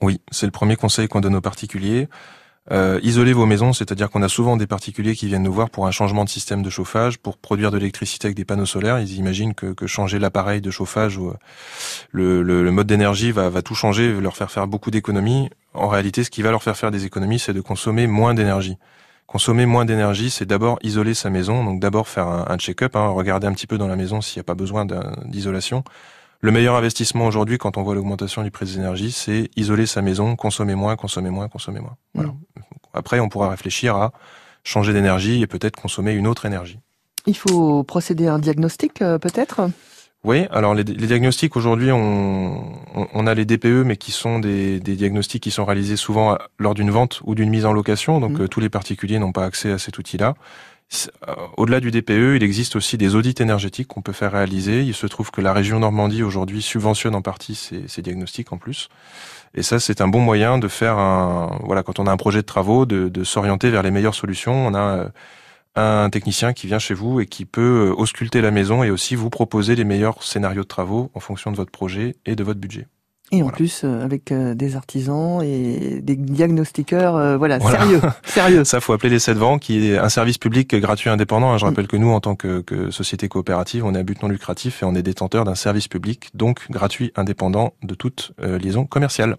Oui, c'est le premier conseil qu'on donne aux particuliers. Euh, isoler vos maisons, c'est-à-dire qu'on a souvent des particuliers qui viennent nous voir pour un changement de système de chauffage, pour produire de l'électricité avec des panneaux solaires. Ils imaginent que, que changer l'appareil de chauffage ou euh, le, le, mode d'énergie va, va tout changer, leur faire faire beaucoup d'économies. En réalité, ce qui va leur faire faire des économies, c'est de consommer moins d'énergie. Consommer moins d'énergie, c'est d'abord isoler sa maison, donc d'abord faire un, check-up, hein, regarder un petit peu dans la maison s'il n'y a pas besoin d'isolation. Le meilleur investissement aujourd'hui, quand on voit l'augmentation du prix des énergies, c'est isoler sa maison, consommer moins, consommer moins, consommer moins. Voilà. Mmh. Après, on pourra réfléchir à changer d'énergie et peut-être consommer une autre énergie. Il faut procéder à un diagnostic, euh, peut-être? Oui, alors les, diagnostics aujourd'hui, on, on, a les DPE, mais qui sont des, des, diagnostics qui sont réalisés souvent lors d'une vente ou d'une mise en location. Donc mmh. euh, tous les particuliers n'ont pas accès à cet outil-là. Euh, au-delà du DPE, il existe aussi des audits énergétiques qu'on peut faire réaliser. Il se trouve que la région Normandie aujourd'hui subventionne en partie ces, diagnostics en plus. Et ça, c'est un bon moyen de faire un, voilà, quand on a un projet de travaux, de, de s'orienter vers les meilleures solutions. On a euh, un technicien qui vient chez vous et qui peut euh, ausculter la maison et aussi vous proposer les meilleurs scénarios de travaux en fonction de votre projet et de votre budget. Et en plus, euh, avec euh, des artisans et des diagnostiqueurs, euh, voilà, sérieux, sérieux. Ça, faut appeler les 7 vents, qui est un service public gratuit indépendant. Hein. Je mm. rappelle que nous, en tant que, que, société coopérative, on est à but non lucratif et on est détenteur d'un service public, donc gratuit indépendant de toute liaison commerciale.